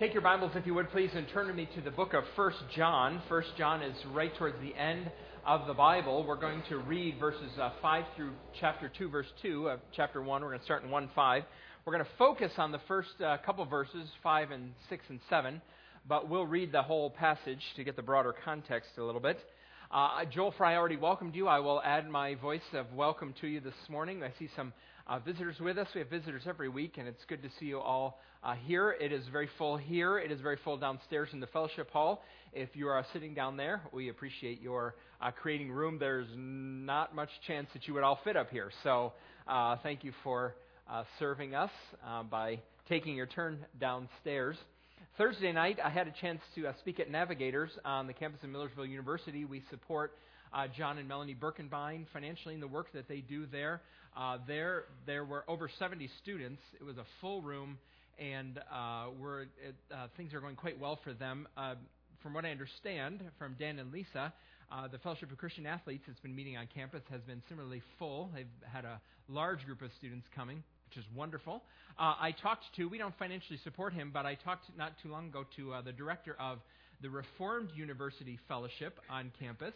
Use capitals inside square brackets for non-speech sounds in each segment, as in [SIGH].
Take your Bibles, if you would, please, and turn to me to the book of 1 John. 1 John is right towards the end of the Bible. We're going to read verses uh, 5 through chapter 2, verse 2 of chapter 1. We're going to start in 1 5. We're going to focus on the first uh, couple verses, 5 and 6 and 7, but we'll read the whole passage to get the broader context a little bit. Uh, Joel Fry already welcomed you. I will add my voice of welcome to you this morning. I see some uh, visitors with us. We have visitors every week, and it's good to see you all uh, here. It is very full here. It is very full downstairs in the fellowship hall. If you are sitting down there, we appreciate your uh, creating room. There's not much chance that you would all fit up here. So uh, thank you for uh, serving us by taking your turn downstairs. Thursday night, I had a chance to uh, speak at Navigators on the campus of Millersville University. We support uh, John and Melanie Birkenbein financially in the work that they do there. Uh, there, there were over 70 students. It was a full room, and uh, we're, uh, things are going quite well for them. Uh, from what I understand from Dan and Lisa, the Fellowship of Christian Athletes that's been meeting on campus has been similarly full. They've had a large group of students coming, which is wonderful. Uh, I talked to, we don't financially support him, but I talked not too long ago to uh, the director of the Reformed University Fellowship on campus.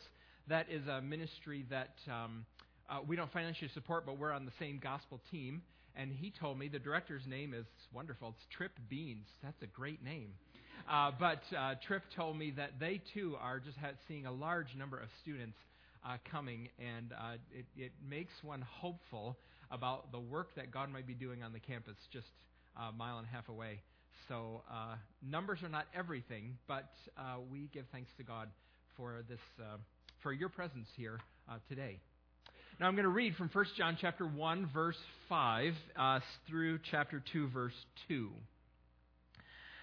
That is a ministry that um, uh, we don't financially support, but we're on the same gospel team. And he told me the director's name is wonderful. It's Trip Beans. That's a great name. Uh, but uh, Trip told me that they too are just seeing a large number of students uh, coming, and uh, it, it, makes one hopeful about the work that God might be doing on the campus just a mile and a half away. So uh, numbers are not everything, but uh, we give thanks to God for this, for your presence here today. Now I'm going to read from 1 John chapter 1 verse 5 uh, through chapter 2 verse 2.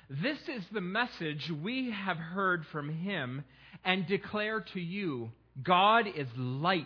This is the message we have heard from him and declare to you. God is light.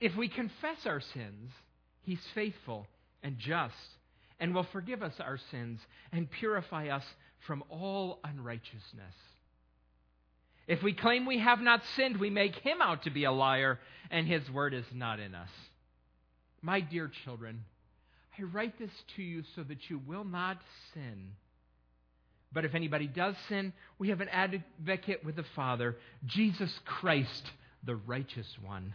If we confess our sins, he's faithful and just and will forgive us our sins and purify us from all unrighteousness. If we claim we have not sinned, we make him out to be a liar, and his word is not in us. My dear children, I write this to you so that you will not sin. But if anybody does sin, we have an advocate with the Father, Jesus Christ, the righteous one.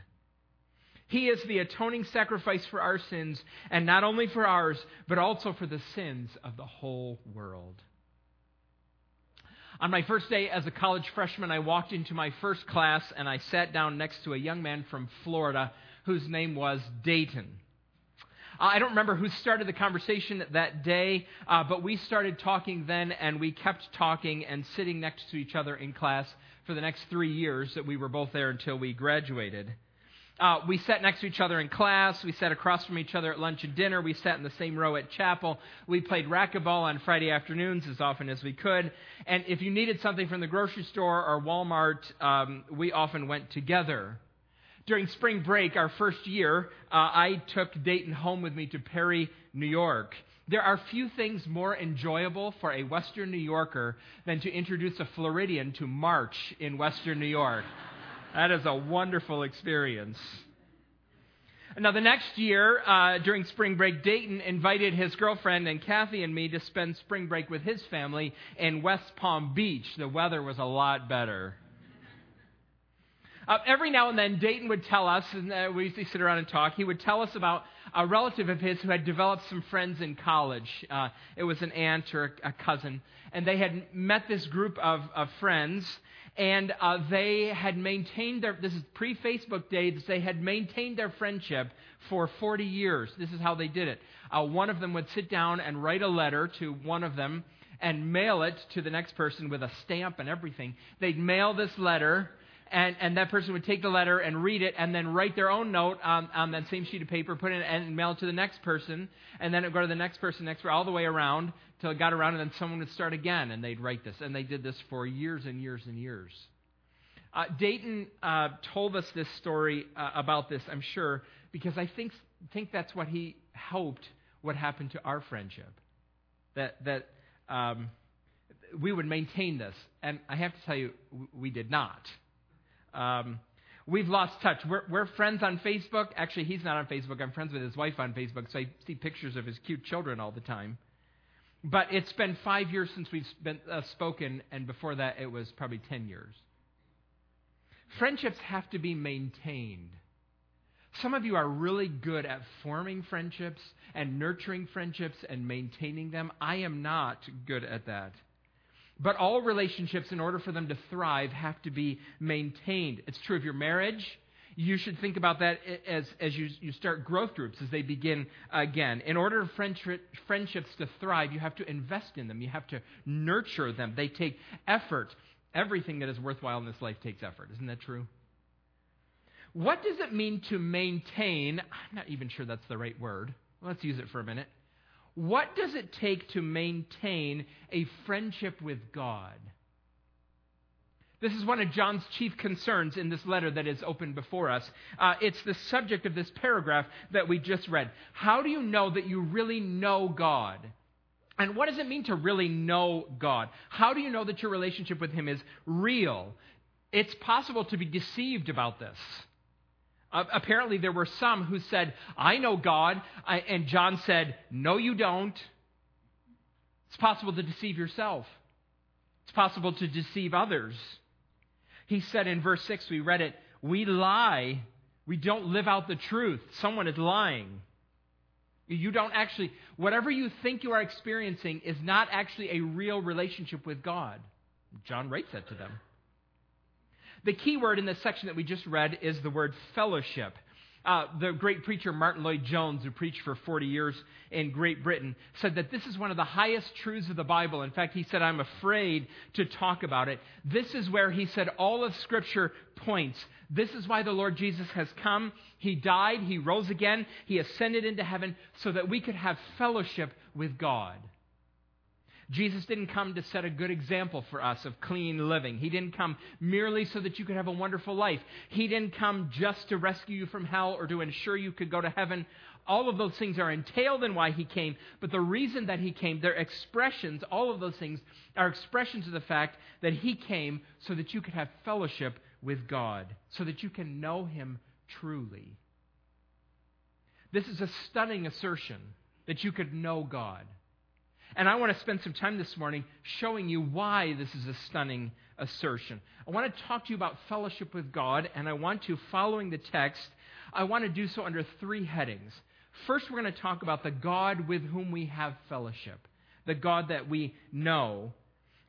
He is the atoning sacrifice for our sins, and not only for ours, but also for the sins of the whole world. On my first day as a college freshman, I walked into my first class and I sat down next to a young man from Florida whose name was Dayton. I don't remember who started the conversation that day, uh, but we started talking then and we kept talking and sitting next to each other in class for the next three years that we were both there until we graduated. Uh, we sat next to each other in class. We sat across from each other at lunch and dinner. We sat in the same row at chapel. We played racquetball on Friday afternoons as often as we could. And if you needed something from the grocery store or Walmart, um, we often went together. During spring break, our first year, uh, I took Dayton home with me to Perry, New York. There are few things more enjoyable for a Western New Yorker than to introduce a Floridian to March in Western New York. That is a wonderful experience. Now, the next year, uh, during spring break, Dayton invited his girlfriend and Kathy and me to spend spring break with his family in West Palm Beach. The weather was a lot better. Uh, every now and then, Dayton would tell us, and uh, we used to sit around and talk, he would tell us about a relative of his who had developed some friends in college. Uh, it was an aunt or a, cousin. And they had met this group of, of friends, and uh, they had maintained their, this is pre Facebook days, they had maintained their friendship for 40 years. This is how they did it. Uh, one of them would sit down and write a letter to one of them and mail it to the next person with a stamp and everything. They'd mail this letter and, and that person would take the letter and read it and then write their own note on, on that same sheet of paper, put it in and mail it to the next person, and then it would go to the next person, next all the way around till it got around, and then someone would start again and they'd write this. And they did this for years and years and years. Uh, Dayton uh, told us this story uh, about this, I'm sure, because I think, think that's what he hoped would happen to our friendship. That, that um, we would maintain this. And I have to tell you, we did not. Um, we've lost touch. We're, we're, friends on Facebook. Actually, he's not on Facebook. I'm friends with his wife on Facebook, so I see pictures of his cute children all the time. But it's been five years since we've been, uh, spoken, and before that, it was probably 10 years. Friendships have to be maintained. Some of you are really good at forming friendships and nurturing friendships and maintaining them. I am not good at that. But all relationships, in order for them to thrive, have to be maintained. It's true of your marriage. You should think about that as, as you, you start growth groups, as they begin again. In order for friendships to thrive, you have to invest in them. You have to nurture them. They take effort. Everything that is worthwhile in this life takes effort. Isn't that true? What does it mean to maintain? I'm not even sure that's the right word. Let's use it for a minute. What does it take to maintain a friendship with God? This is one of John's chief concerns in this letter that is open before us. Uh, it's the subject of this paragraph that we just read. How do you know that you really know God? And what does it mean to really know God? How do you know that your relationship with Him is real? It's possible to be deceived about this. Uh, apparently, there were some who said, I know God. And John said, No, you don't. It's possible to deceive yourself, it's possible to deceive others. He said in verse 6, we read it, We lie. We don't live out the truth. Someone is lying. You don't actually, whatever you think you are experiencing is not actually a real relationship with God. John writes that to them. The key word in this section that we just read is the word fellowship. Uh, the great preacher Martyn Lloyd-Jones, who preached for 40 years in Great Britain, said that this is one of the highest truths of the Bible. In fact, he said, I'm afraid to talk about it. This is where he said all of Scripture points. This is why the Lord Jesus has come. He died, He rose again, He ascended into heaven so that we could have fellowship with God. Jesus didn't come to set a good example for us of clean living. He didn't come merely so that you could have a wonderful life. He didn't come just to rescue you from hell or to ensure you could go to heaven. All of those things are entailed in why he came, but the reason that he came, they're expressions, all of those things are expressions of the fact that he came so that you could have fellowship with God, so that you can know him truly. This is a stunning assertion that you could know God. And I want to spend some time this morning showing you why this is a stunning assertion. I want to talk to you about fellowship with God, and I want to, following the text, I want to do so under three headings. First, we're going to talk about the God with whom we have fellowship, the God that we know.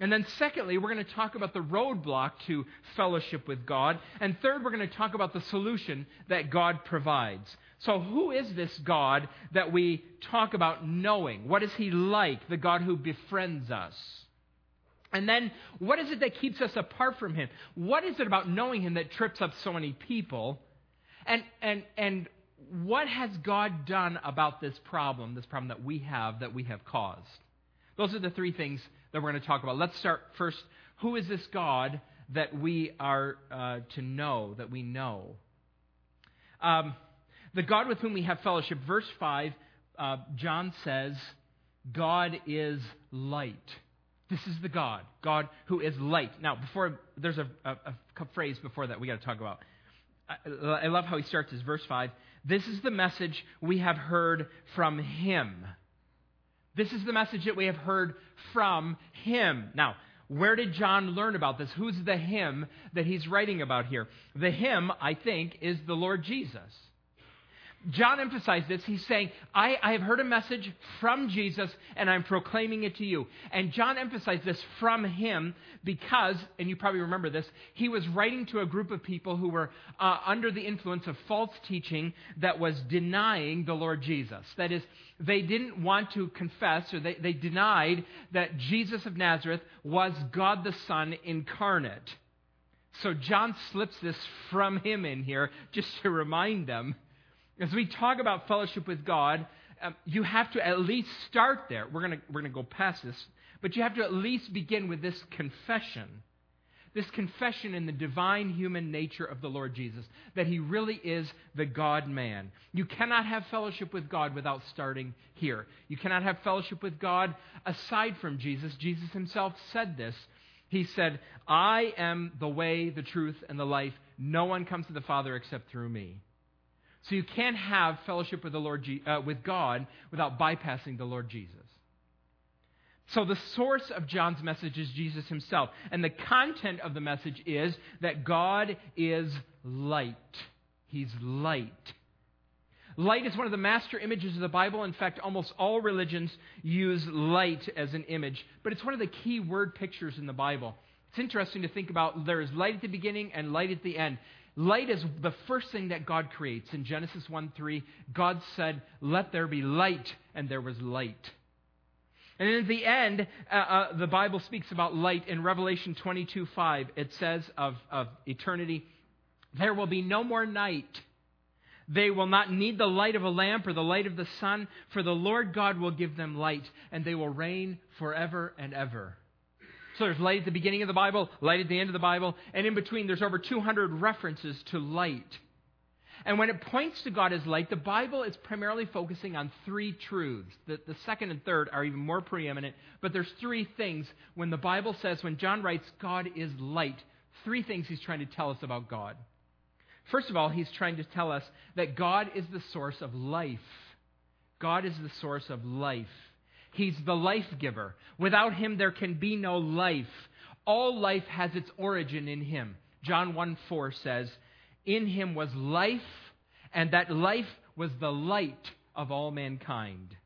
And then, secondly, we're going to talk about the roadblock to fellowship with God. And third, we're going to talk about the solution that God provides. So, who is this God that we talk about knowing? What is he like, the God who befriends us? And then, what is it that keeps us apart from him? What is it about knowing him that trips up so many people? And, and, and what has God done about this problem, this problem that we have, that we have caused? Those are the three things that we're going to talk about. Let's start first. Who is this God that we are uh, to know, that we know? Um, the God with whom we have fellowship, verse 5, uh, John says, God is light. This is the God, God who is light. Now, before there's a, a, a phrase before that we got to talk about. I, I love how he starts his verse 5. This is the message we have heard from him. This is the message that we have heard from him. Now, where did John learn about this? Who's the him that he's writing about here? The him, I think, is the Lord Jesus. John emphasized this. He's saying, I, I, have heard a message from Jesus and I'm proclaiming it to you. And John emphasized this from him because, and you probably remember this, he was writing to a group of people who were uh, under the influence of false teaching that was denying the Lord Jesus. That is, they didn't want to confess or they, they denied that Jesus of Nazareth was God the Son incarnate. So John slips this from him in here just to remind them. As we talk about fellowship with God, um, you have to at least start there. We're going we're going to go past this, but you have to at least begin with this confession. This confession in the divine human nature of the Lord Jesus, that he really is the God man. You cannot have fellowship with God without starting here. You cannot have fellowship with God aside from Jesus. Jesus himself said this. He said, I am the way, the truth, and the life. No one comes to the Father except through me. So you can't have fellowship with the Lord uh, with God without bypassing the Lord Jesus. So the source of John's message is Jesus himself, and the content of the message is that God is light. He's light. Light is one of the master images of the Bible. In fact, almost all religions use light as an image, but it's one of the key word pictures in the Bible. It's interesting to think about there is light at the beginning and light at the end. Light is the first thing that God creates. In Genesis 1 3, God said, Let there be light, and there was light. And in the end, uh, uh, the Bible speaks about light in Revelation 22 5. It says of, of eternity, There will be no more night. They will not need the light of a lamp or the light of the sun, for the Lord God will give them light, and they will reign forever and ever. So there's light at the beginning of the Bible, light at the end of the Bible, and in between there's over 200 references to light. And when it points to God as light, the Bible is primarily focusing on three truths. The, the second and third are even more preeminent, but there's three things when the Bible says, when John writes, God is light, three things he's trying to tell us about God. First of all, he's trying to tell us that God is the source of life. God is the source of life. He's the life giver. Without him, there can be no life. All life has its origin in him. John 1 4 says, In him was life, and that life was the light of all mankind.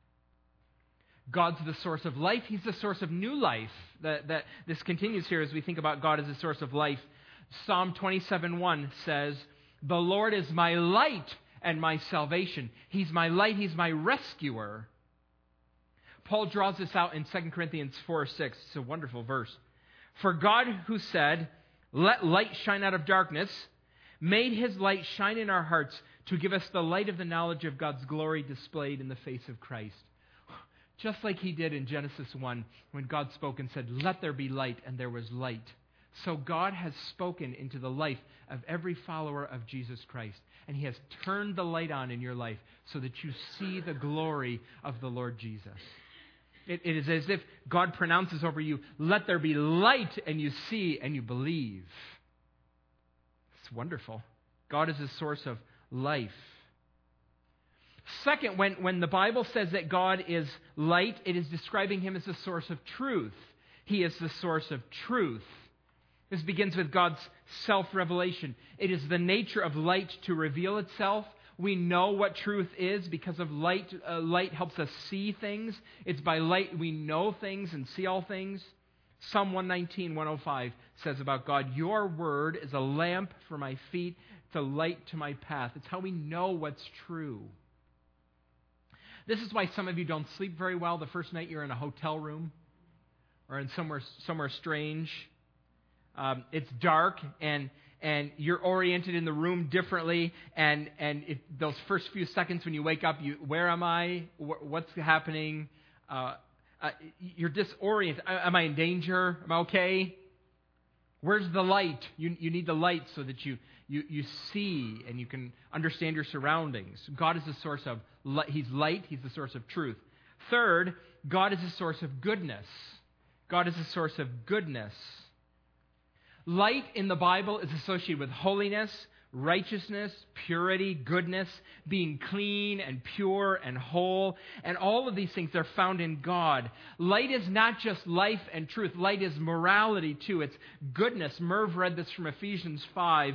God's the source of life. He's the source of new life. That, that, this continues here as we think about God as the source of life. Psalm 27 1 says, The Lord is my light and my salvation. He's my light, He's my rescuer. Paul draws this out in 2 Corinthians 4 6. It's a wonderful verse. For God, who said, Let light shine out of darkness, made his light shine in our hearts to give us the light of the knowledge of God's glory displayed in the face of Christ. [SIGHS] Just like he did in Genesis 1 when God spoke and said, Let there be light, and there was light. So God has spoken into the life of every follower of Jesus Christ, and he has turned the light on in your life so that you see the glory of the Lord Jesus. It, it is as if God pronounces over you, Let there be light, and you see and you believe. It's wonderful. God is the source of life. Second, when, when the Bible says that God is light, it is describing him as the source of truth. He is the source of truth. This begins with God's self revelation. It is the nature of light to reveal itself we know what truth is because of light. Uh, light helps us see things. It's by light we know things and see all things. Psalm 119, 105 says about God, Your word is a lamp for my feet, it's a light to my path. It's how we know what's true. This is why some of you don't sleep very well the first night you're in a hotel room or in somewhere, somewhere strange. Um, it's dark and and you're oriented in the room differently. And, and those first few seconds when you wake up, you, where am I? What's happening? Uh, uh, you're disoriented. Am I in danger? Am I okay? Where's the light? You, you need the light so that you, you, you see and you can understand your surroundings. God is the source of light. He's light. He's the source of truth. Third, God is the source of goodness. God is the source of goodness. Light in the Bible is associated with holiness, righteousness, purity, goodness, being clean and pure and whole. And all of these things are found in God. Light is not just life and truth, light is morality too. It's goodness. Merv read this from Ephesians 5.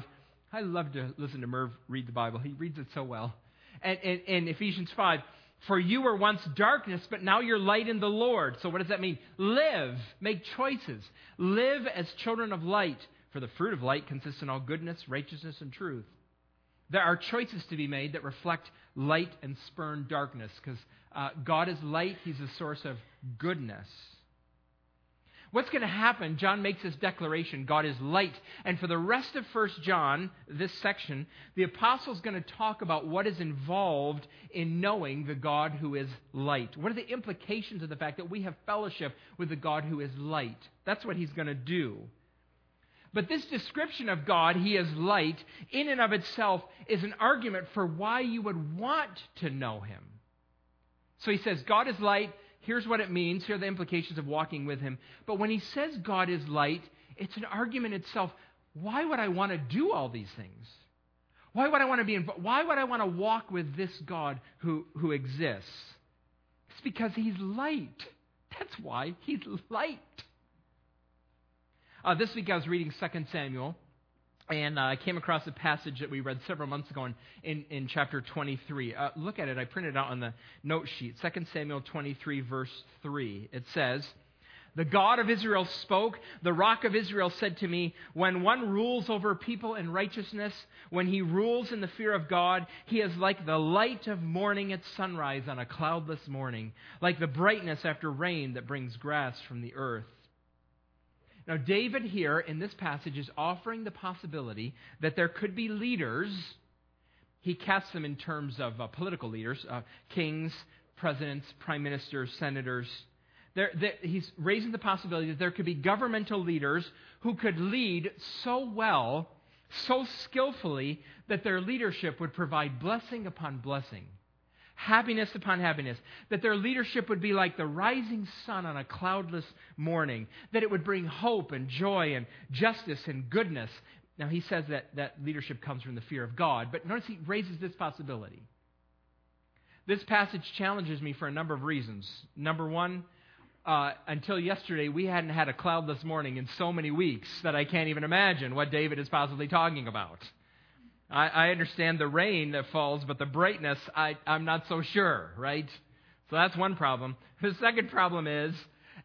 I love to listen to Merv read the Bible, he reads it so well. And in Ephesians 5, for you were once darkness, but now you're light in the Lord. So, what does that mean? Live, make choices. Live as children of light, for the fruit of light consists in all goodness, righteousness, and truth. There are choices to be made that reflect light and spurn darkness, because uh, God is light, He's the source of goodness. What's going to happen? John makes this declaration God is light. And for the rest of 1 John, this section, the apostle is going to talk about what is involved in knowing the God who is light. What are the implications of the fact that we have fellowship with the God who is light? That's what he's going to do. But this description of God, He is light, in and of itself is an argument for why you would want to know Him. So he says, God is light, Here's what it means. Here are the implications of walking with him. But when he says God is light, it's an argument itself. Why would I want to do all these things? Why would I want to be involved? Why would I want to walk with this God who, who exists? It's because he's light. That's why he's light. Uh, this week I was reading 2 Samuel, and uh, I came across a passage that we read several months ago in, in, in chapter 23. Uh, look at it. I printed it out on the note sheet. 2 Samuel 23, verse 3. It says, The God of Israel spoke. The rock of Israel said to me, When one rules over people in righteousness, when he rules in the fear of God, he is like the light of morning at sunrise on a cloudless morning, like the brightness after rain that brings grass from the earth. Now, David here in this passage is offering the possibility that there could be leaders. He casts them in terms of uh, political leaders uh, kings, presidents, prime ministers, senators. There, there, he's raising the possibility that there could be governmental leaders who could lead so well, so skillfully, that their leadership would provide blessing upon blessing happiness upon happiness, that their leadership would be like the rising sun on a cloudless morning, that it would bring hope and joy and justice and goodness. Now, he says that, that leadership comes from the fear of God, but notice he raises this possibility. This passage challenges me for a number of reasons. Number one, uh, until yesterday, we hadn't had a cloudless morning in so many weeks that I can't even imagine what David is possibly talking about. I, I understand the rain that falls, but the brightness, I, I'm not so sure, right? So that's one problem. The second problem is,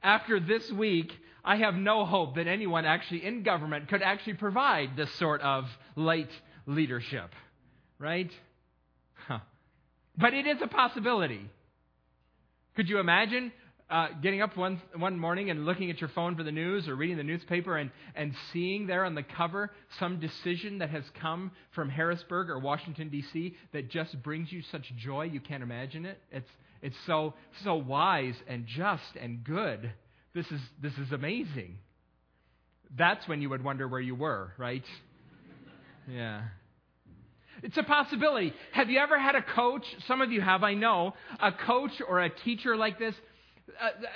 after this week, I have no hope that anyone actually in government could actually provide this sort of light leadership, right? Huh. But it is a possibility. Could you imagine uh, getting up one, one morning and looking at your phone for the news or reading the newspaper and, and seeing there on the cover some decision that has come from Harrisburg or Washington, D.C., that just brings you such joy you can't imagine it? It's, it's so, so wise and just and good. This is, this is amazing. That's when you would wonder where you were, right? Yeah. It's a possibility. Have you ever had a coach? Some of you have, I know. A coach or a teacher like this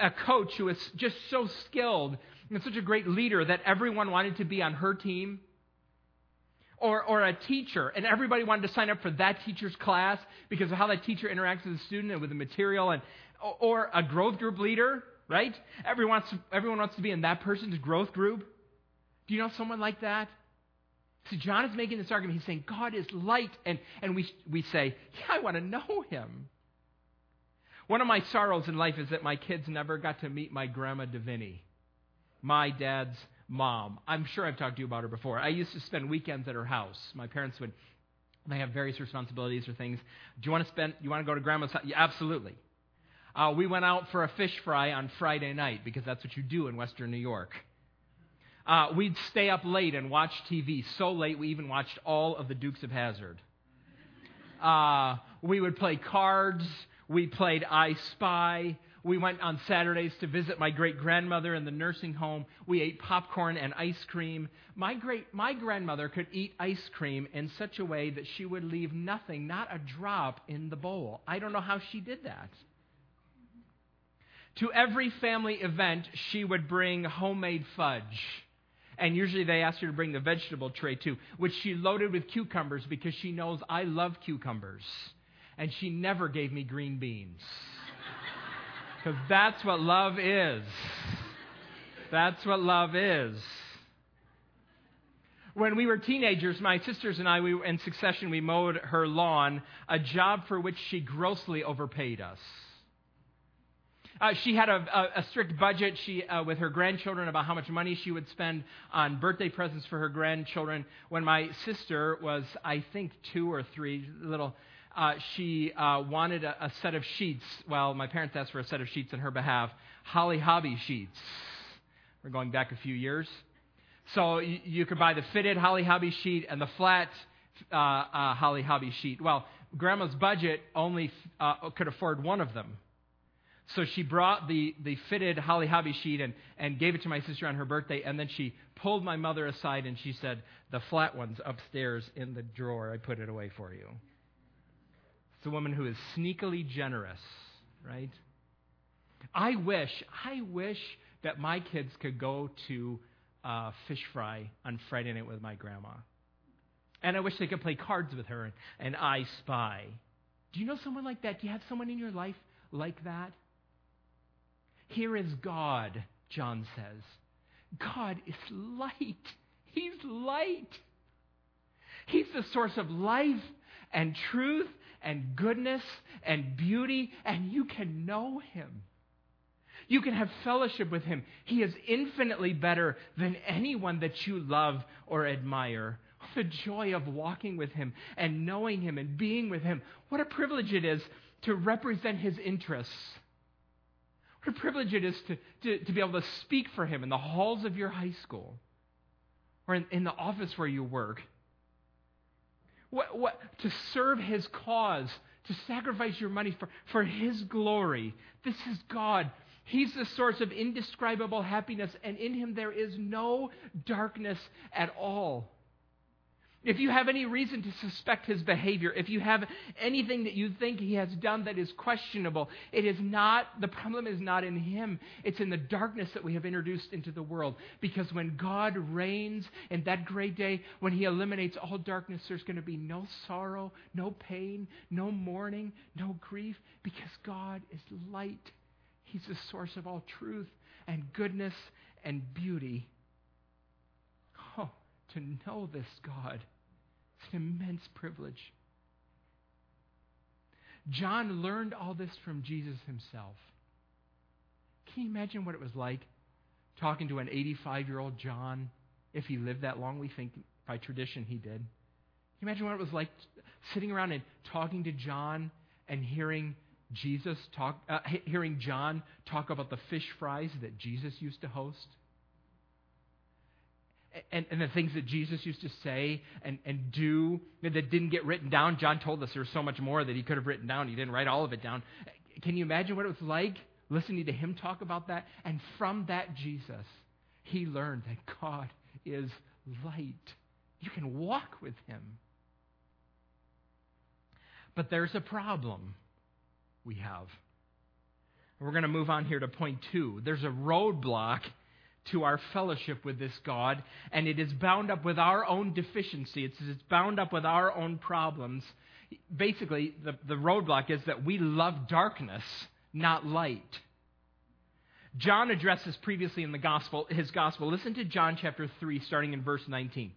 a, a coach who was just so skilled and such a great leader that everyone wanted to be on her team. Or, or a teacher, and everybody wanted to sign up for that teacher's class because of how that teacher interacts with the student and with the material, and, or a growth group leader, right? Everyone wants, to, everyone wants to be in that person's growth group. Do you know someone like that? See, John is making this argument. He's saying God is light, and, and we, we say, Yeah, I want to know him. One of my sorrows in life is that my kids never got to meet my grandma Davini, my dad's mom. I'm sure I've talked to you about her before. I used to spend weekends at her house. My parents would, they have various responsibilities or things. Do you want to spend, you want to go to grandma's house? Yeah, absolutely. Uh, we went out for a fish fry on Friday night because that's what you do in Western New York. Uh, we'd stay up late and watch TV. So late, we even watched all of the Dukes of Hazzard. Uh, we would play cards. We played I Spy. We went on Saturdays to visit my great grandmother in the nursing home. We ate popcorn and ice cream. My great my grandmother could eat ice cream in such a way that she would leave nothing, not a drop in the bowl. I don't know how she did that. To every family event, she would bring homemade fudge. And usually they asked her to bring the vegetable tray too, which she loaded with cucumbers because she knows I love cucumbers and she never gave me green beans. Because that's what love is. That's what love is. When we were teenagers, my sisters and I, we, in succession, we mowed her lawn, a job for which she grossly overpaid us. Uh, she had a, a, a, strict budget she, uh, with her grandchildren about how much money she would spend on birthday presents for her grandchildren. When my sister was, I think, two or three, little uh, she uh, wanted a, a, set of sheets. Well, my parents asked for a set of sheets on her behalf Holly Hobbie sheets. We're going back a few years. So you, you could buy the fitted Holly Hobbie sheet and the flat uh, uh, Holly Hobbie sheet. Well, Grandma's budget only uh, could afford one of them. So she brought the, the fitted Holly Hobbie sheet and, and gave it to my sister on her birthday, and then she pulled my mother aside and she said, The flat one's upstairs in the drawer. I put it away for you. It's a woman who is sneakily generous, right? I wish, I wish that my kids could go to uh, fish fry on Friday night with my grandma. And I wish they could play cards with her and, and I spy. Do you know someone like that? Do you have someone in your life like that? Here is God, John says. God is light. He's light. He's the source of life and truth and goodness and beauty, and you can know Him. You can have fellowship with Him. He is infinitely better than anyone that you love or admire. [LAUGHS] The joy of walking with Him and knowing Him and being with Him. What a privilege it is to represent His interests. What a privilege it is to, to, to be able to speak for Him in the halls of your high school or in, in the office where you work. What, what, to serve His cause, to sacrifice your money for, for His glory. This is God. He's the source of indescribable happiness, and in Him there is no darkness at all. If you have any reason to suspect his behavior, if you have anything that you think he has done that is questionable, it is not, the problem is not in him. It's in the darkness that we have introduced into the world. Because when God reigns in that great day, when he eliminates all darkness, there's going to be no sorrow, no pain, no mourning, no grief, because God is light. He's the source of all truth and goodness and beauty. To know this God it's an immense privilege. John learned all this from Jesus himself. Can you imagine what it was like talking to an 85 year old John if he lived that long? We think by tradition he did. Can you imagine what it was like sitting around and talking to John and hearing Jesus talk, uh, hearing John talk about the fish fries that Jesus used to host? And, and the things that Jesus used to say and, and do that didn't get written down. John told us there was so much more that he could have written down. He didn't write all of it down. Can you imagine what it was like listening to him talk about that? And from that Jesus, he learned that God is light. You can walk with him. But there's a problem we have. We're going to move on here to point two. There's a roadblock to our fellowship with this God, and it is bound up with our own deficiency. It's, bound up with our own problems. Basically, the, the roadblock is that we love darkness, not light. John addresses previously in the gospel, his gospel. Listen to John chapter 3, starting in verse 19.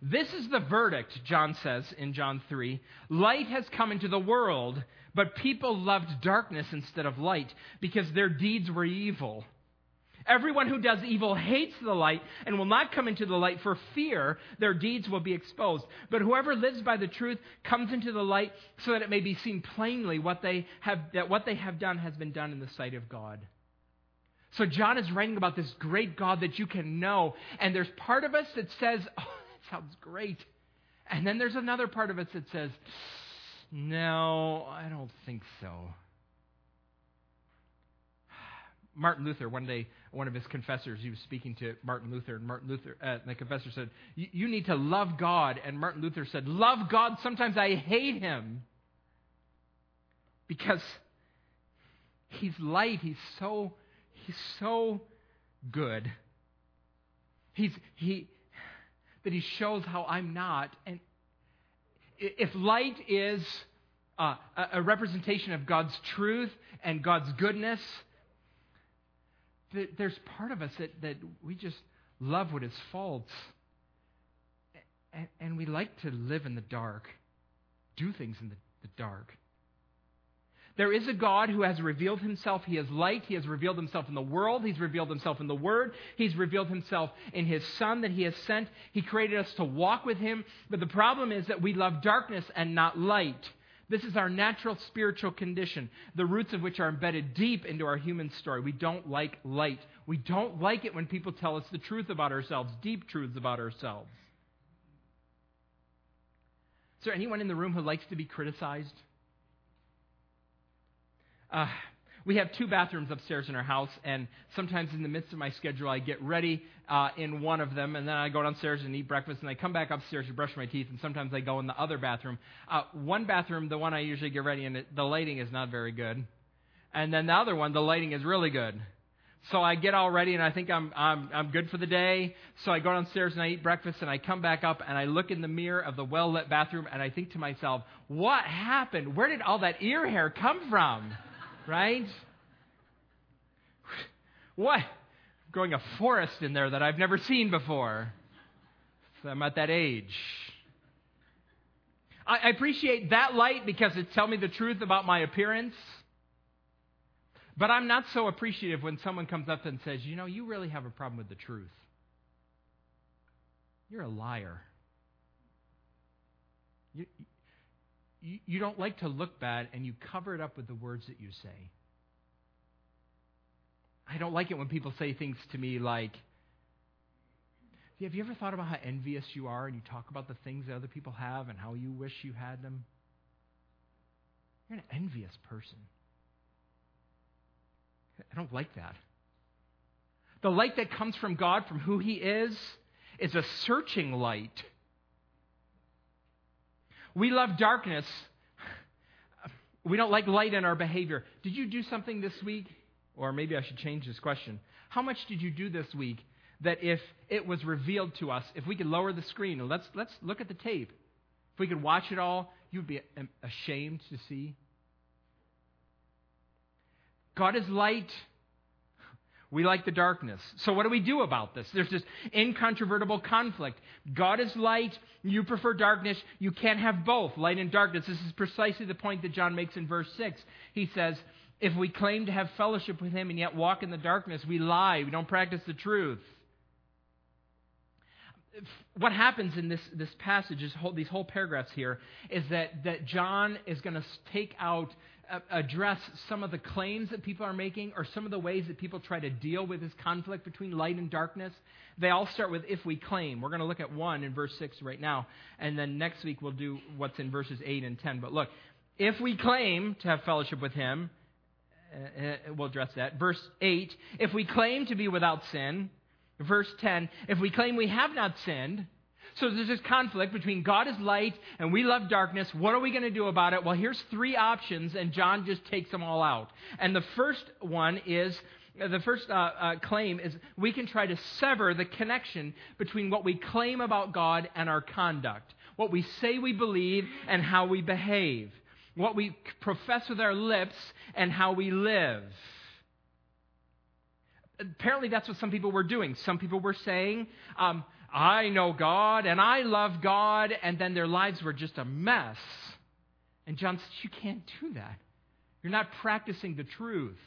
This is the verdict, John says in John 3. Light has come into the world, but people loved darkness instead of light because their deeds were evil. Everyone who does evil hates the light and will not come into the light for fear their deeds will be exposed. But whoever lives by the truth comes into the light so that it may be seen plainly what they have, that what they have done has been done in the sight of God. So John is writing about this great God that you can know. And there's part of us that says, [LAUGHS] oh, that sounds great. And then there's another part of us that says, no, I don't think so. Martin Luther, one day, one of his confessors, he was speaking to Martin Luther, and Martin Luther, uh, the confessor said, You need to love God. And Martin Luther said, Love God, sometimes I hate him. Because he's light, he's so, he's so good. He's, he, that he shows how I'm not. And if light is uh, a representation of God's truth and God's goodness, there's part of us that, that we just love what is false. And, and we like to live in the dark, do things in the, the dark. There is a God who has revealed himself. He is light. He has revealed himself in the world. He's revealed himself in the Word. He's revealed himself in his Son that he has sent. He created us to walk with him. But the problem is that we love darkness and not light. This is our natural spiritual condition, the roots of which are embedded deep into our human story. We don't like light. We don't like it when people tell us the truth about ourselves, deep truths about ourselves. Is there anyone in the room who likes to be criticized? Uh, we have two bathrooms upstairs in our house, and sometimes in the midst of my schedule, I get ready uh, in one of them, and then I go downstairs and eat breakfast, and I come back upstairs to brush my teeth, and sometimes I go in the other bathroom. Uh, one bathroom, the one I usually get ready in, the lighting is not very good, and then the other one, the lighting is really good. So I get all ready and I think I'm, I'm, I'm good for the day. So I go downstairs and I eat breakfast and I come back up and I look in the mirror of the well lit bathroom and I think to myself, what happened? Where did all that ear hair come from? Right? [LAUGHS] What? Growing a forest in there that I've never seen before. So I'm at that age. I appreciate that light because it tells me the truth about my appearance. But I'm not so appreciative when someone comes up and says, You know, you really have a problem with the truth. You're a liar. You, you, you don't like to look bad, and you cover it up with the words that you say. I don't like it when people say things to me like, Have you ever thought about how envious you are and you talk about the things that other people have and how you wish you had them? You're an envious person. I don't like that. The light that comes from God, from who He is, is a searching light. We love darkness. We don't like light in our behavior. Did you do something this week? Or maybe I should change this question. How much did you do this week that if it was revealed to us, if we could lower the screen and let's, let's look at the tape, if we could watch it all, you'd be ashamed to see? God is light. We like the darkness. So, what do we do about this? There's this incontrovertible conflict. God is light. You prefer darkness. You can't have both, light and darkness. This is precisely the point that John makes in verse 6. He says, If we claim to have fellowship with him and yet walk in the darkness, we lie. We don't practice the truth. What happens in this, this passage, this whole, these whole paragraphs here, is that, that John is going to take out address some of the claims that people are making or some of the ways that people try to deal with this conflict between light and darkness. They all start with if we claim. We're going to look at one in verse 6 right now, and then next week we'll do what's in verses 8 and 10. But look, if we claim to have fellowship with him, uh, uh we'll address that. Verse 8, if we claim to be without sin. Verse 10, if we claim we have not sinned. So there's this conflict between God is light and we love darkness. What are we going to do about it? Well, here's three options, and John just takes them all out. And the first one is the first uh, uh, claim is we can try to sever the connection between what we claim about God and our conduct, what we say we believe and how we behave, what we profess with our lips and how we live. Apparently, that's what some people were doing. Some people were saying, um, I know God and I love God, and then their lives were just a mess. And John says, You can't do that. You're not practicing the truth.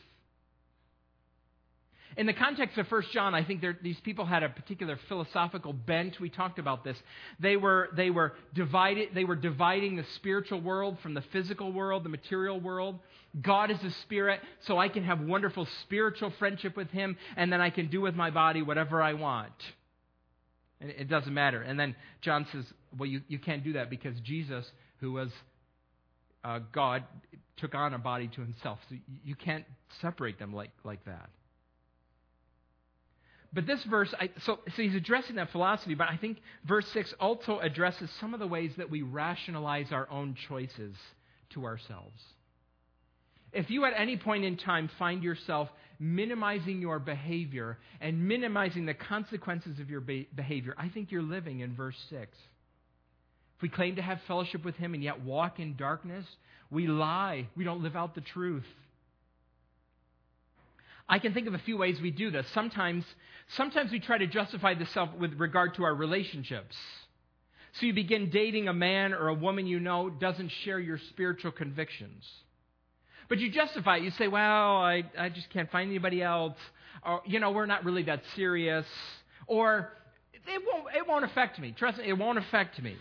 In the context of 1 John, I think these people had a particular philosophical bent. We talked about this. They were, they, were divided, they were dividing the spiritual world from the physical world, the material world. God is a spirit, so I can have wonderful spiritual friendship with Him, and then I can do with my body whatever I want. And it doesn't matter. And then John says, well, you, you can't do that because Jesus, who was uh, God, took on a body to himself. So you can't separate them like, like that. But this verse, I, so, so he's addressing that philosophy, but I think verse 6 also addresses some of the ways that we rationalize our own choices to ourselves. If you at any point in time find yourself minimizing your behavior and minimizing the consequences of your behavior, I think you're living in verse 6. If we claim to have fellowship with Him and yet walk in darkness, we lie. We don't live out the truth. I can think of a few ways we do this. Sometimes, sometimes we try to justify this self with regard to our relationships. So you begin dating a man or a woman you know doesn't share your spiritual convictions. But you justify it. You say, well, I, I just can't find anybody else. Or, you know, we're not really that serious. Or, it won't, it won't affect me. Trust me, it won't affect me.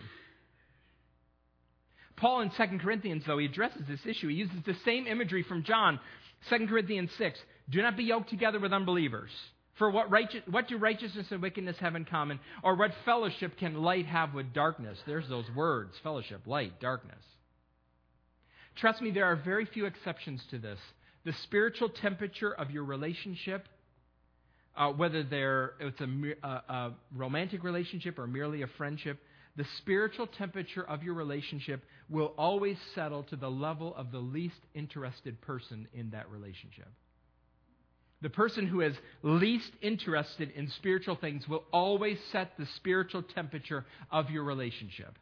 Paul in 2 Corinthians, though, he addresses this issue. He uses the same imagery from John, 2 Corinthians 6. Do not be yoked together with unbelievers. For what, righteous, what do righteousness and wickedness have in common? Or what fellowship can light have with darkness? There's those words fellowship, light, darkness. Trust me, there are very few exceptions to this. The spiritual temperature of your relationship, uh, whether they're, it's a, a, a romantic relationship or merely a friendship, the spiritual temperature of your relationship will always settle to the level of the least interested person in that relationship. The person who is least interested in spiritual things will always set the spiritual temperature of your relationship.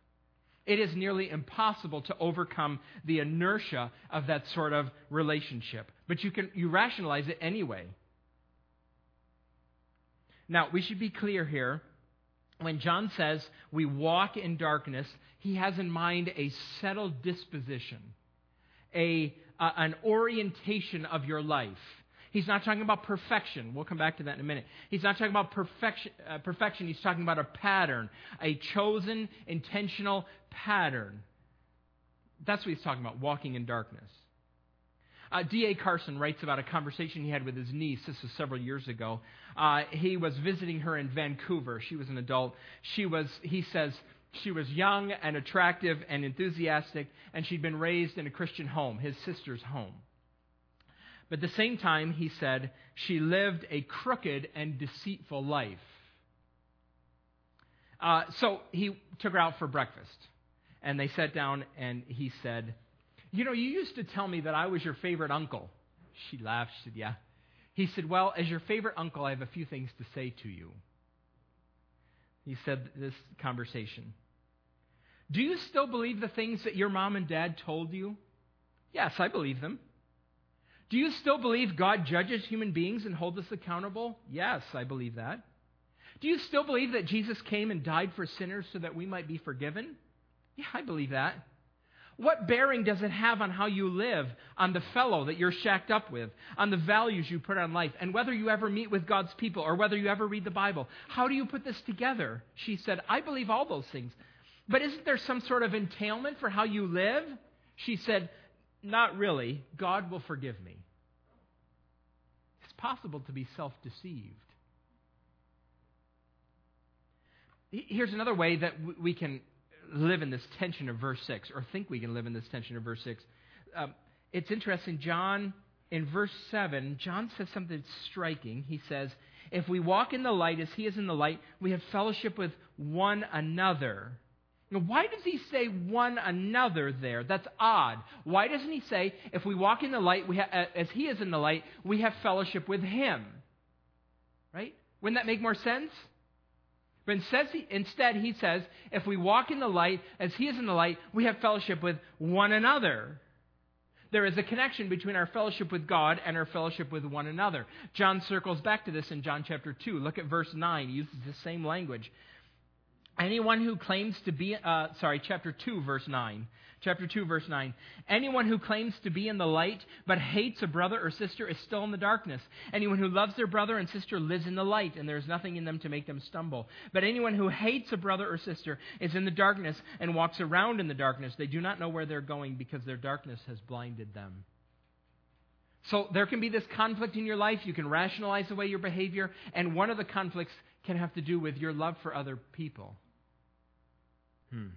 It is nearly impossible to overcome the inertia of that sort of relationship. But you can you rationalize it anyway. Now, we should be clear here. When John says we walk in darkness, he has in mind a settled disposition, a, uh, an orientation of your life. He's not talking about perfection. We'll come back to that in a minute. He's not talking about perfection. Uh, perfection. He's talking about a pattern, a chosen, intentional pattern. That's what he's talking about, walking in darkness. Uh, D.A. Carson writes about a conversation he had with his niece. This was several years ago. Uh, he was visiting her in Vancouver. She was an adult. She was, he says, she was young and attractive and enthusiastic, and she'd been raised in a Christian home, his sister's home. But at the same time, he said, she lived a crooked and deceitful life. Uh, so he took her out for breakfast. And they sat down, and he said, You know, you used to tell me that I was your favorite uncle. She laughed. She said, Yeah. He said, Well, as your favorite uncle, I have a few things to say to you. He said this conversation. Do you still believe the things that your mom and dad told you? Yes, I believe them. Do you still believe God judges human beings and holds us accountable? Yes, I believe that. Do you still believe that Jesus came and died for sinners so that we might be forgiven? Yeah, I believe that. What bearing does it have on how you live, on the fellow that you're shacked up with, on the values you put on life, and whether you ever meet with God's people or whether you ever read the Bible? How do you put this together? She said, I believe all those things. But isn't there some sort of entailment for how you live? She said, not really. God will forgive me. It's possible to be self deceived. Here's another way that we can live in this tension of verse 6, or think we can live in this tension of verse 6. Um, it's interesting, John, in verse 7, John says something striking. He says, If we walk in the light as he is in the light, we have fellowship with one another. Now, why does he say one another there? That's odd. Why doesn't he say, if we walk in the light, we ha- as he is in the light, we have fellowship with him? Right? Wouldn't that make more sense? But instead, he says, if we walk in the light as he is in the light, we have fellowship with one another. There is a connection between our fellowship with God and our fellowship with one another. John circles back to this in John chapter 2. Look at verse 9. He uses the same language. Anyone who claims to be, uh, sorry, chapter 2, verse 9. Chapter 2, verse 9. Anyone who claims to be in the light but hates a brother or sister is still in the darkness. Anyone who loves their brother and sister lives in the light, and there is nothing in them to make them stumble. But anyone who hates a brother or sister is in the darkness and walks around in the darkness. They do not know where they're going because their darkness has blinded them. So there can be this conflict in your life. You can rationalize away your behavior, and one of the conflicts can have to do with your love for other people. Hmm.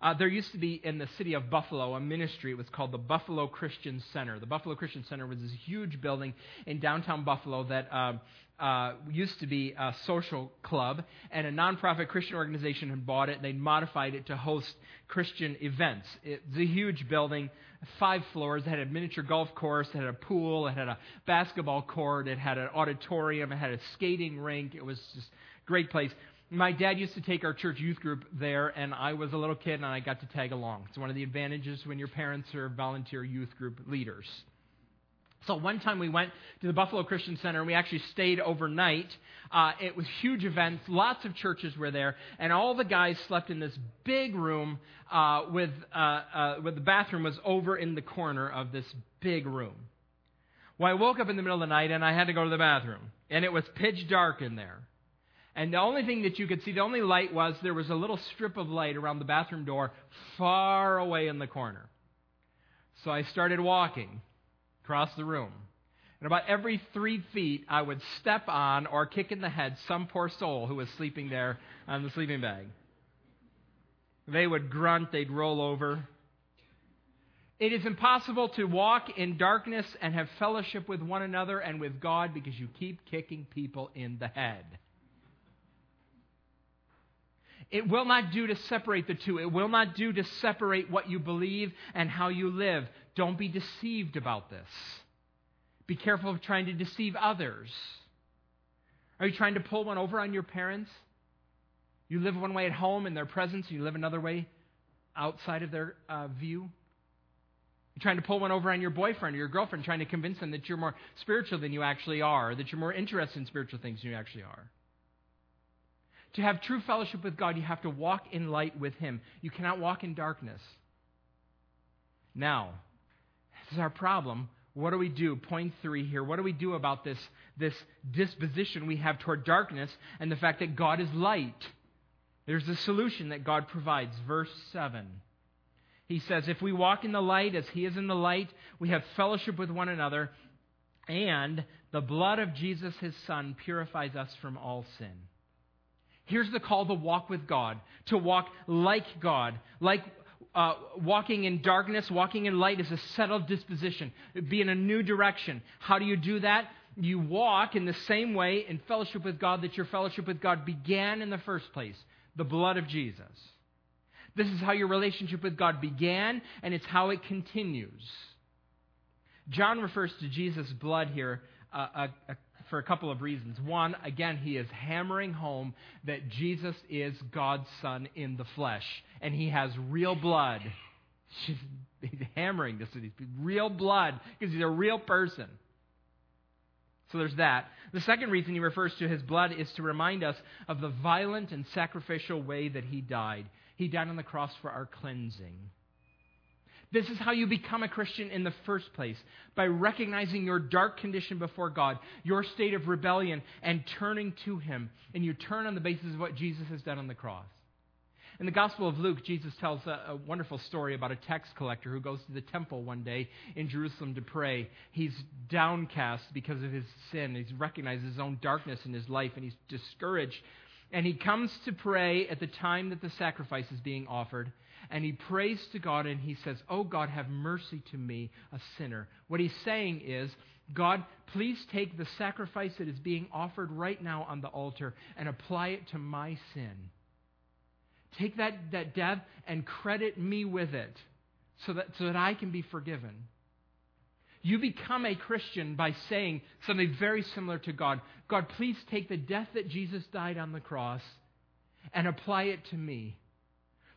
Uh, there used to be in the city of Buffalo a ministry. It was called the Buffalo Christian Center. The Buffalo Christian Center was this huge building in downtown Buffalo that uh, uh, used to be a social club, and a nonprofit Christian organization had bought it. and They'd modified it to host Christian events. It's a huge building, five floors. It had a miniature golf course. It had a pool. It had a basketball court. It had an auditorium. It had a skating rink. It was just a great place my dad used to take our church youth group there, and I was a little kid and I got to tag along. It's one of the advantages when your parents are volunteer youth group leaders. So one time we went to the Buffalo Christian Center and we actually stayed overnight. Uh, it was huge events. Lots of churches were there, and all the guys slept in this big room uh, with, uh, uh with the bathroom was over in the corner of this big room. Well, I woke up in the middle of the night and I had to go to the bathroom, and it was pitch dark in there. And the only thing that you could see, the only light was there was a little strip of light around the bathroom door far away in the corner. So I started walking across the room. And about every three feet, I would step on or kick in the head some poor soul who was sleeping there on the sleeping bag. They would grunt, they'd roll over. It is impossible to walk in darkness and have fellowship with one another and with God because you keep kicking people in the head. It will not do to separate the two. It will not do to separate what you believe and how you live. Don't be deceived about this. Be careful of trying to deceive others. Are you trying to pull one over on your parents? You live one way at home in their presence, and you live another way outside of their uh, view? You're trying to pull one over on your boyfriend or your girlfriend, trying to convince them that you're more spiritual than you actually are, that you're more interested in spiritual things than you actually are. To have true fellowship with God, you have to walk in light with Him. You cannot walk in darkness. Now, this is our problem. What do we do? Point three here. What do we do about this, this disposition we have toward darkness and the fact that God is light? There's a solution that God provides. Verse 7. He says, If we walk in the light as He is in the light, we have fellowship with one another, and the blood of Jesus, His Son, purifies us from all sin. Here's the call to walk with God, to walk like God, like uh, walking in darkness, walking in light is a settled disposition. Be in a new direction. How do you do that? You walk in the same way in fellowship with God that your fellowship with God began in the first place the blood of Jesus. This is how your relationship with God began, and it's how it continues. John refers to Jesus' blood here uh, a, a for a couple of reasons. One, again, he is hammering home that Jesus is God's Son in the flesh, and he has real blood. [LAUGHS] He's hammering this. Is real blood, because he's a real person. So there's that. The second reason he refers to his blood is to remind us of the violent and sacrificial way that he died. He died on the cross for our cleansing. This is how you become a Christian in the first place by recognizing your dark condition before God, your state of rebellion, and turning to Him. And you turn on the basis of what Jesus has done on the cross. In the Gospel of Luke, Jesus tells a, a, wonderful story about a tax collector who goes to the temple one day in Jerusalem to pray. He's downcast because of his sin. He's recognized his own darkness in his life and he's discouraged. And he comes to pray at the time that the sacrifice is being offered and he prays to God and he says, Oh God, have mercy to me, a sinner. What he's saying is, God, please take the sacrifice that is being offered right now on the altar and apply it to my sin. Take that, that death and credit me with it so that, so that I can be forgiven. You become a Christian by saying something very similar to God God, please take the death that Jesus died on the cross and apply it to me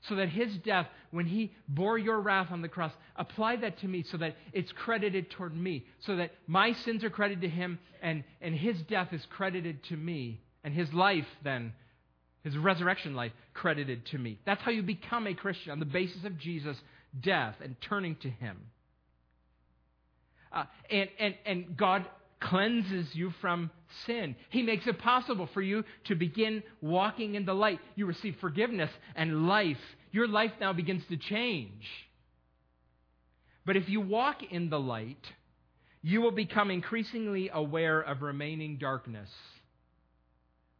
so that his death, when he bore your wrath on the cross, apply that to me so that it's credited toward me, so that my sins are credited to him and, and his death is credited to me, and his life, then, his resurrection life, credited to me. That's how you become a Christian, on the basis of Jesus' death and turning to him. Uh, and, and, and God cleanses you from sin. He makes it possible for you to begin walking in the light. You receive forgiveness and life. Your life now begins to change. But if you walk in the light, you will become increasingly aware of remaining darkness.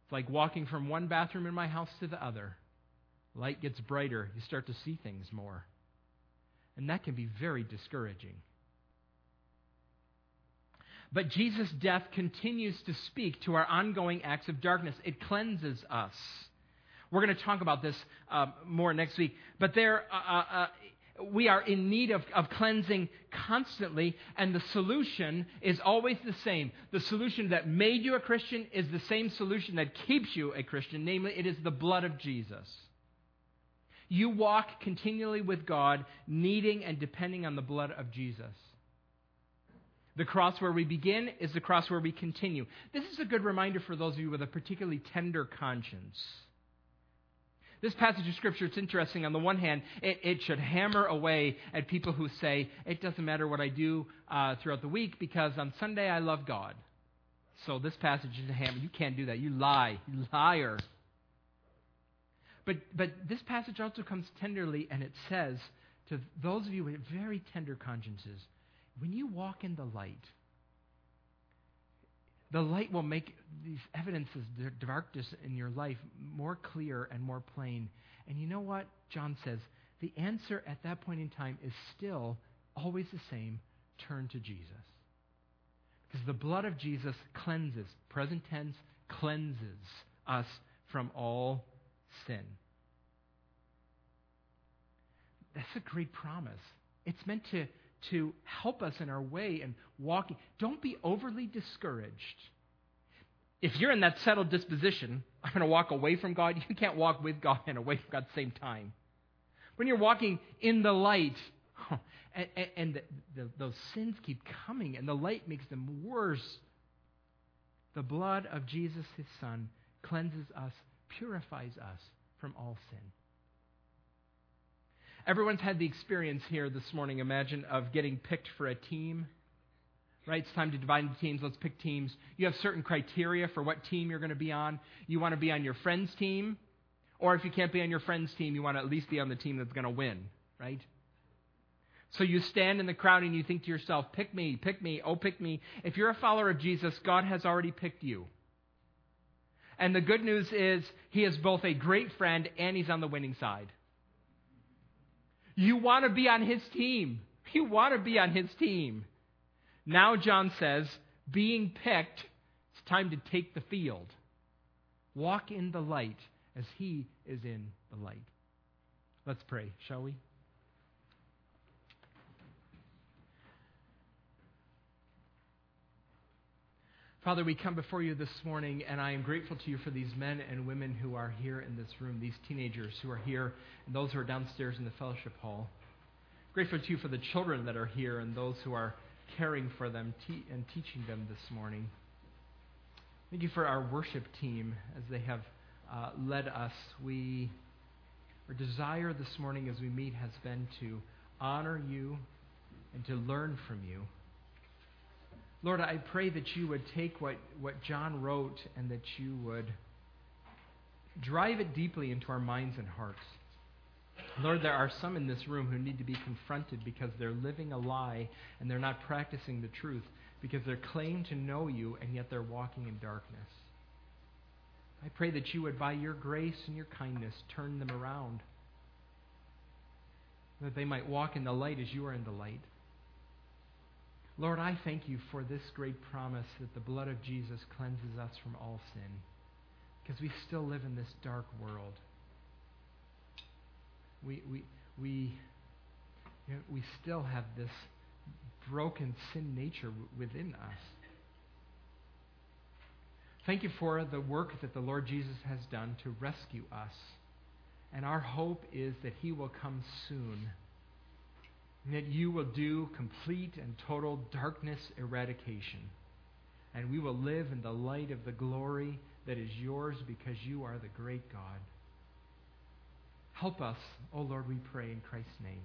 It's like walking from one bathroom in my house to the other. Light gets brighter, you start to see things more. And that can be very discouraging. But Jesus' death continues to speak to our ongoing acts of darkness. It cleanses us. We're going to talk about this uh, more next week. But there, uh, uh, uh, we are in need of, of cleansing constantly, and the solution is always the same. The solution that made you a Christian is the same solution that keeps you a Christian, namely, it is the blood of Jesus. You walk continually with God, needing and depending on the blood of Jesus. The cross where we begin is the cross where we continue. This is a good reminder for those of you with a particularly tender conscience. This passage of Scripture, it's interesting. On the one hand, it, it should hammer away at people who say, it doesn't matter what I do uh, throughout the week because on Sunday I love God. So this passage is a hammer. You can't do that. You lie. You liar. But, but this passage also comes tenderly, and it says to those of you with very tender consciences, when you walk in the light, the light will make these evidences, the darkness in your life, more clear and more plain. And you know what? John says the answer at that point in time is still always the same turn to Jesus. Because the blood of Jesus cleanses, present tense, cleanses us from all sin. That's a great promise. It's meant to, to help us in our way and walking. Don't be overly discouraged. If you're in that settled disposition, [LAUGHS] I'm going to walk away from God, you can't walk with God and away from God at the same time. When you're walking in the light, [LAUGHS] and, and, the, the, those sins keep coming, and the light makes them worse, the blood of Jesus, his Son, cleanses us, purifies us from all sin. Everyone's had the experience here this morning, imagine, of getting picked for a team. Right? It's time to divide into teams. Let's pick teams. You have certain criteria for what team you're going to be on. You want to be on your friend's team, or if you can't be on your friend's team, you want to at least be on the team that's going to win, right? So you stand in the crowd and you think to yourself, pick me, pick me, oh, pick me. If you're a follower of Jesus, God has already picked you. And the good news is, He is both a great friend and He's on the winning side. You want to be on his team. You want to be on his team. Now, John says, being picked, it's time to take the field. Walk in the light as he is in the light. Let's pray, shall we? Father, we come before you this morning, and I am grateful to you for these men and women who are here in this room, these teenagers who are here, and those who are downstairs in the fellowship hall. Grateful to you for the children that are here and those who are caring for them te- and teaching them this morning. Thank you for our worship team as they have uh, led us. We, our desire this morning as we meet has been to honor you and to learn from you. Lord, I pray that you would take what, what John wrote and that you would drive it deeply into our minds and hearts. Lord, there are some in this room who need to be confronted because they're living a lie and they're not practicing the truth because they claim to know you and yet they're walking in darkness. I pray that you would, by your grace and your kindness, turn them around. That they might walk in the light as you are in the light. Lord, I thank you for this great promise that the blood of Jesus cleanses us from all sin because we still live in this dark world. We, we, we, you know, we still have this broken sin nature within us. Thank you for the work that the Lord Jesus has done to rescue us. And our hope is that he will come soon and that you will do complete and total darkness eradication. And we will live in the light of the glory that is yours because you are the great God. Help us, O oh Lord, we pray in Christ's name.